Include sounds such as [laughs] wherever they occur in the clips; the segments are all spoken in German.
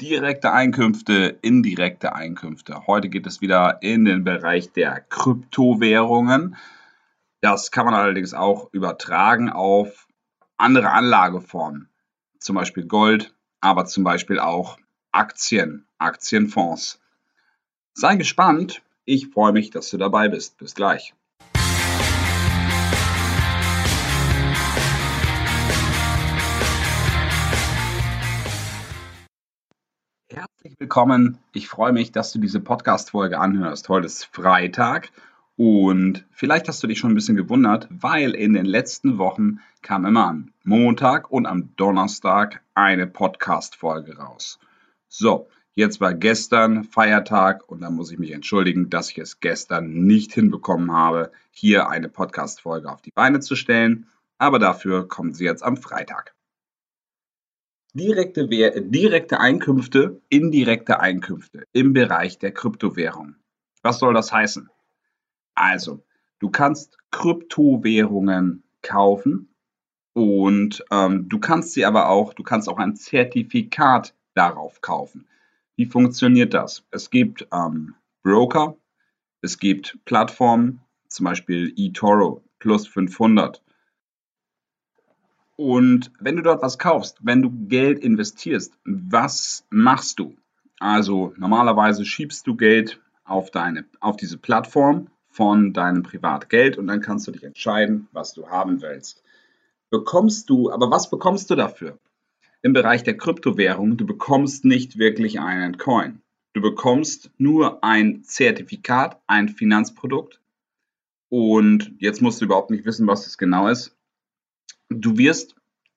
Direkte Einkünfte, indirekte Einkünfte. Heute geht es wieder in den Bereich der Kryptowährungen. Das kann man allerdings auch übertragen auf andere Anlageformen, zum Beispiel Gold, aber zum Beispiel auch Aktien, Aktienfonds. Sei gespannt. Ich freue mich, dass du dabei bist. Bis gleich. Herzlich willkommen. Ich freue mich, dass du diese Podcast-Folge anhörst. Heute ist Freitag und vielleicht hast du dich schon ein bisschen gewundert, weil in den letzten Wochen kam immer am Montag und am Donnerstag eine Podcast-Folge raus. So, jetzt war gestern Feiertag und da muss ich mich entschuldigen, dass ich es gestern nicht hinbekommen habe, hier eine Podcast-Folge auf die Beine zu stellen. Aber dafür kommen sie jetzt am Freitag. Direkte, direkte Einkünfte, indirekte Einkünfte im Bereich der Kryptowährung. Was soll das heißen? Also, du kannst Kryptowährungen kaufen und ähm, du kannst sie aber auch, du kannst auch ein Zertifikat darauf kaufen. Wie funktioniert das? Es gibt ähm, Broker, es gibt Plattformen, zum Beispiel eToro plus 500 und wenn du dort was kaufst, wenn du Geld investierst, was machst du? Also normalerweise schiebst du Geld auf, deine, auf diese Plattform von deinem Privatgeld und dann kannst du dich entscheiden, was du haben willst. Bekommst du, aber was bekommst du dafür? Im Bereich der Kryptowährung, du bekommst nicht wirklich einen Coin. Du bekommst nur ein Zertifikat, ein Finanzprodukt. Und jetzt musst du überhaupt nicht wissen, was das genau ist du wirst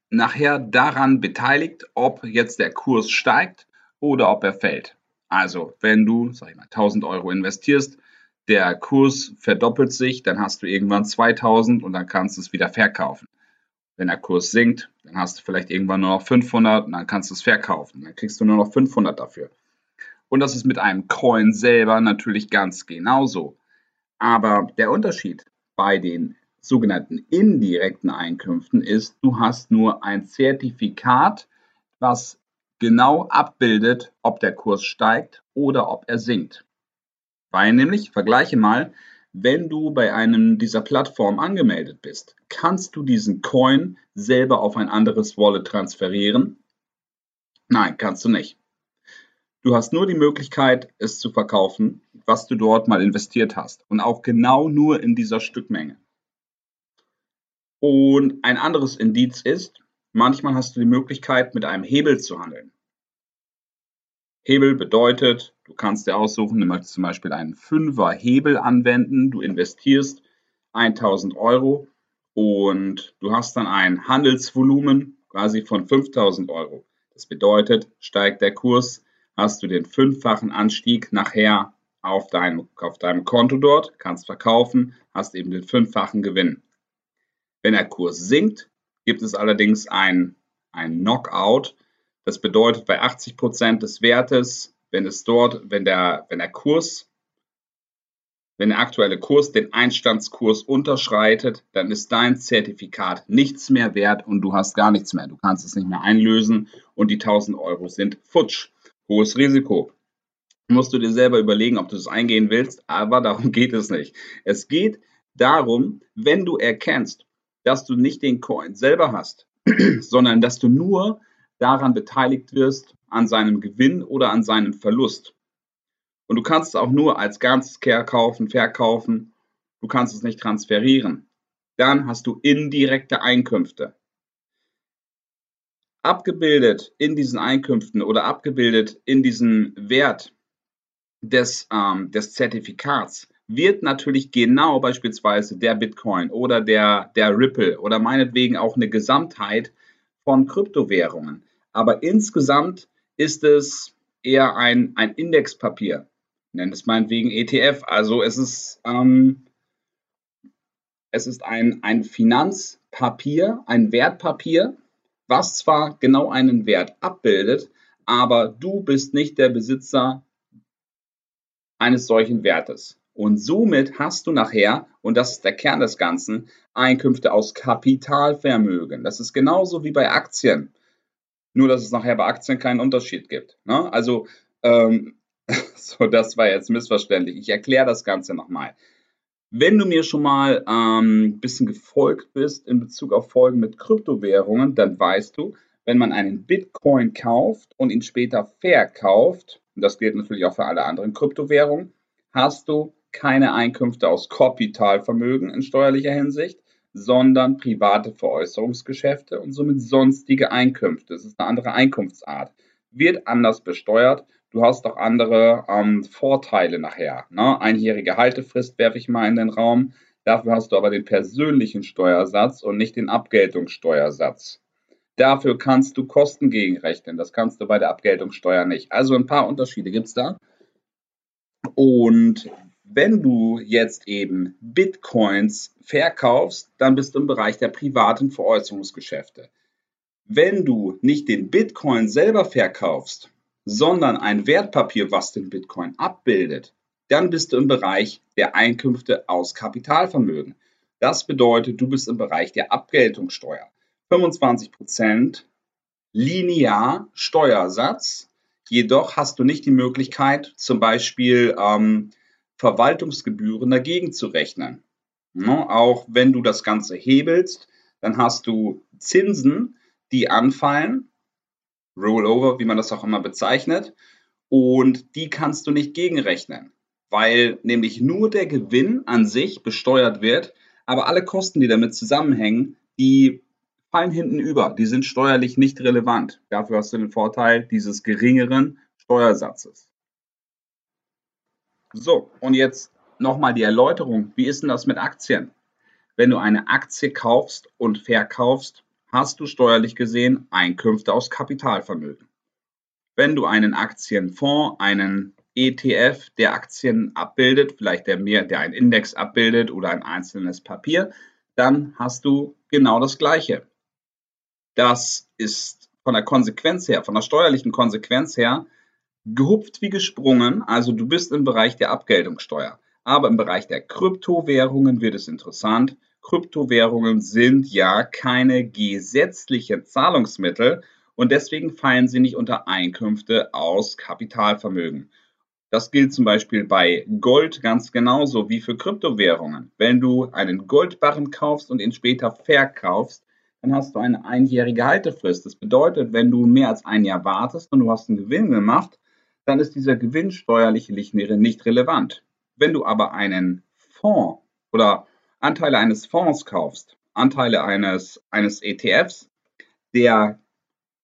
nachher daran beteiligt, ob jetzt der Kurs steigt oder ob er fällt. Also, wenn du, sag ich mal, 1000 Euro investierst, der Kurs verdoppelt sich, dann hast du irgendwann 2000 und dann kannst du es wieder verkaufen. Wenn der Kurs sinkt, dann hast du vielleicht irgendwann nur noch 500 und dann kannst du es verkaufen. Dann kriegst du nur noch 500 dafür. Und das ist mit einem Coin selber natürlich ganz genauso. Aber der Unterschied bei den sogenannten indirekten Einkünften ist, du hast nur ein Zertifikat, was genau abbildet, ob der Kurs steigt oder ob er sinkt. Weil nämlich, vergleiche mal, wenn du bei einem dieser Plattformen angemeldet bist, kannst du diesen Coin selber auf ein anderes Wallet transferieren? Nein, kannst du nicht. Du hast nur die Möglichkeit, es zu verkaufen, was du dort mal investiert hast. Und auch genau nur in dieser Stückmenge. Und ein anderes Indiz ist, manchmal hast du die Möglichkeit, mit einem Hebel zu handeln. Hebel bedeutet, du kannst dir aussuchen, du möchtest zum Beispiel einen Fünfer Hebel anwenden, du investierst 1000 Euro und du hast dann ein Handelsvolumen quasi von 5000 Euro. Das bedeutet, steigt der Kurs, hast du den fünffachen Anstieg nachher auf deinem, auf deinem Konto dort, kannst verkaufen, hast eben den fünffachen Gewinn. Wenn der Kurs sinkt, gibt es allerdings ein, ein Knockout. Das bedeutet bei 80 Prozent des Wertes, wenn es dort, wenn der, wenn der Kurs, wenn der aktuelle Kurs den Einstandskurs unterschreitet, dann ist dein Zertifikat nichts mehr wert und du hast gar nichts mehr. Du kannst es nicht mehr einlösen und die 1000 Euro sind futsch. Hohes Risiko musst du dir selber überlegen, ob du es eingehen willst, aber [laughs] darum geht es nicht. Es geht darum, wenn du erkennst, dass du nicht den Coin selber hast, [clears throat] sondern dass du nur daran beteiligt wirst, an seinem Gewinn oder an seinem Verlust. Und du kannst es auch nur als Ganzes kaufen, verkaufen. Du kannst es nicht transferieren. Dann hast du indirekte Einkünfte. Abgebildet in diesen Einkünften oder abgebildet in diesem Wert des, ähm, des Zertifikats wird natürlich genau beispielsweise der Bitcoin oder der, der Ripple oder meinetwegen auch eine Gesamtheit von Kryptowährungen. Aber insgesamt ist es eher ein, ein Indexpapier. Nennt es meinetwegen ETF. Also es ist, ähm, es ist ein, ein Finanzpapier, ein Wertpapier, was zwar genau einen Wert abbildet, aber du bist nicht der Besitzer eines solchen Wertes. Und somit hast du nachher, und das ist der Kern des Ganzen, Einkünfte aus Kapitalvermögen. Das ist genauso wie bei Aktien. nur dass es nachher bei Aktien keinen Unterschied gibt. Ne? Also, ähm, [laughs] so, das war jetzt missverständlich. Ich erkläre das Ganze nochmal. Wenn du mir schon mal ein ähm, bisschen gefolgt bist in Bezug auf Folgen mit Kryptowährungen, dann weißt du, wenn man einen Bitcoin kauft und ihn später verkauft, und das gilt natürlich auch für alle anderen Kryptowährungen, hast du keine Einkünfte aus Kapitalvermögen in steuerlicher Hinsicht, sondern private Veräußerungsgeschäfte und somit sonstige Einkünfte. Das ist eine andere Einkunftsart. Wird anders besteuert du hast auch andere ähm, Vorteile nachher. Ne? Einjährige Haltefrist werfe ich mal in den Raum. Dafür hast du aber den persönlichen Steuersatz und nicht den Abgeltungssteuersatz. Dafür kannst du Kosten gegenrechnen. Das kannst du bei der Abgeltungssteuer nicht. Also ein paar Unterschiede gibt es da. Und wenn du jetzt eben Bitcoins verkaufst, dann bist du im Bereich der privaten Veräußerungsgeschäfte. Wenn du nicht den Bitcoin selber verkaufst, sondern ein Wertpapier, was den Bitcoin abbildet, dann bist du im Bereich der Einkünfte aus Kapitalvermögen. Das bedeutet, du bist im Bereich der Abgeltungssteuer. 25% linear Steuersatz. Jedoch hast du nicht die Möglichkeit, zum Beispiel ähm, Verwaltungsgebühren dagegen zu rechnen. Ja, auch wenn du das Ganze hebelst, dann hast du Zinsen, die anfallen Rollover, wie man das auch immer bezeichnet. Und die kannst du nicht gegenrechnen, weil nämlich nur der Gewinn an sich besteuert wird, aber alle Kosten, die damit zusammenhängen, die fallen hinten über. Die sind steuerlich nicht relevant. Dafür hast du den Vorteil dieses geringeren Steuersatzes. So, und jetzt nochmal die Erläuterung. Wie ist denn das mit Aktien? Wenn du eine Aktie kaufst und verkaufst, hast du steuerlich gesehen Einkünfte aus Kapitalvermögen. Wenn du einen Aktienfonds, einen ETF, der Aktien abbildet, vielleicht der mehr, der einen Index abbildet oder ein einzelnes Papier, dann hast du genau das Gleiche. Das ist von der Konsequenz her, von der steuerlichen Konsequenz her, gehupft wie gesprungen. Also du bist im Bereich der Abgeltungssteuer. Aber im Bereich der Kryptowährungen wird es interessant. Kryptowährungen sind ja keine gesetzlichen Zahlungsmittel und deswegen fallen sie nicht unter Einkünfte aus Kapitalvermögen. Das gilt zum Beispiel bei Gold ganz genauso wie für Kryptowährungen. Wenn du einen Goldbarren kaufst und ihn später verkaufst, dann hast du eine einjährige Haltefrist. Das bedeutet, wenn du mehr als ein Jahr wartest und du hast einen Gewinn gemacht, dann ist dieser Gewinn steuerlich nicht relevant. Wenn du aber einen Fonds oder Anteile eines Fonds kaufst, Anteile eines, eines ETFs, der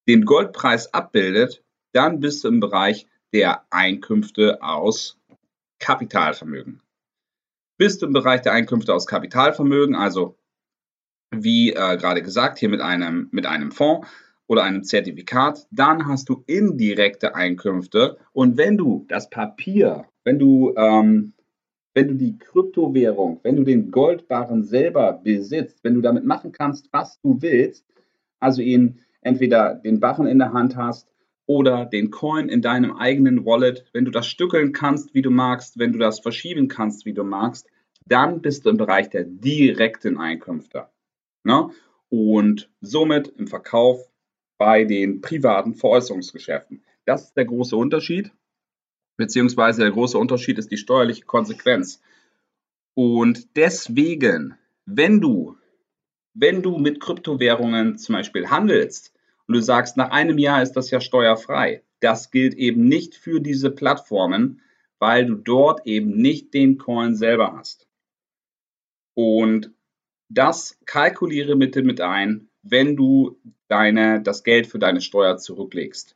den Goldpreis abbildet, dann bist du im Bereich der Einkünfte aus Kapitalvermögen. Bist du im Bereich der Einkünfte aus Kapitalvermögen, also wie äh, gerade gesagt, hier mit einem, mit einem Fonds oder einem Zertifikat, dann hast du indirekte Einkünfte. Und wenn du das Papier, wenn du ähm, wenn du die Kryptowährung, wenn du den Goldbarren selber besitzt, wenn du damit machen kannst, was du willst, also ihn entweder den Barren in der Hand hast oder den Coin in deinem eigenen Wallet, wenn du das stückeln kannst, wie du magst, wenn du das verschieben kannst, wie du magst, dann bist du im Bereich der direkten Einkünfte. Ne? Und somit im Verkauf bei den privaten Veräußerungsgeschäften. Das ist der große Unterschied beziehungsweise der große Unterschied ist die steuerliche Konsequenz. Und deswegen, wenn du, wenn du mit Kryptowährungen zum Beispiel handelst und du sagst, nach einem Jahr ist das ja steuerfrei, das gilt eben nicht für diese Plattformen, weil du dort eben nicht den Coin selber hast. Und das kalkuliere bitte mit ein, wenn du deine, das Geld für deine Steuer zurücklegst.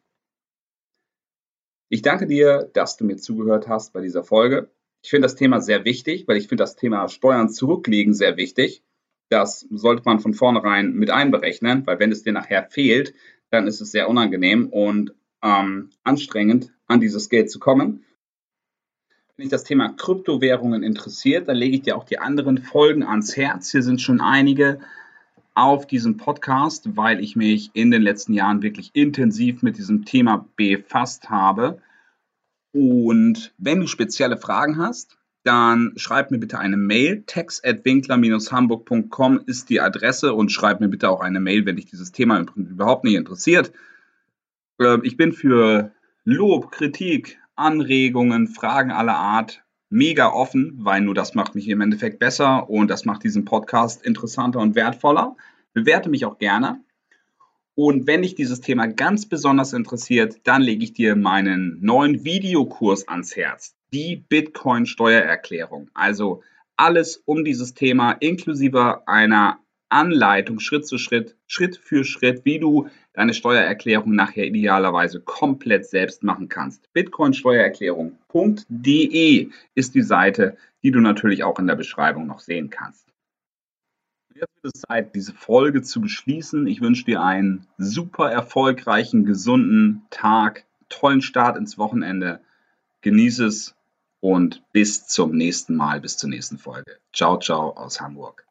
Ich danke dir, dass du mir zugehört hast bei dieser Folge. Ich finde das Thema sehr wichtig, weil ich finde das Thema Steuern zurücklegen sehr wichtig. Das sollte man von vornherein mit einberechnen, weil wenn es dir nachher fehlt, dann ist es sehr unangenehm und ähm, anstrengend, an dieses Geld zu kommen. Wenn dich das Thema Kryptowährungen interessiert, dann lege ich dir auch die anderen Folgen ans Herz. Hier sind schon einige auf diesem Podcast, weil ich mich in den letzten Jahren wirklich intensiv mit diesem Thema befasst habe. Und wenn du spezielle Fragen hast, dann schreib mir bitte eine Mail. text.winkler-hamburg.com ist die Adresse und schreib mir bitte auch eine Mail, wenn dich dieses Thema überhaupt nicht interessiert. Äh, ich bin für Lob, Kritik, Anregungen, Fragen aller Art mega offen, weil nur das macht mich im Endeffekt besser und das macht diesen Podcast interessanter und wertvoller. Bewerte mich auch gerne. Und wenn dich dieses Thema ganz besonders interessiert, dann lege ich dir meinen neuen Videokurs ans Herz. Die Bitcoin-Steuererklärung. Also alles um dieses Thema inklusive einer Anleitung Schritt zu Schritt, Schritt für Schritt, wie du deine Steuererklärung nachher idealerweise komplett selbst machen kannst. Bitcoinsteuererklärung.de ist die Seite, die du natürlich auch in der Beschreibung noch sehen kannst. Jetzt wird es Zeit, diese Folge zu beschließen. Ich wünsche dir einen super erfolgreichen, gesunden Tag, tollen Start ins Wochenende. Genieße es und bis zum nächsten Mal, bis zur nächsten Folge. Ciao, ciao aus Hamburg.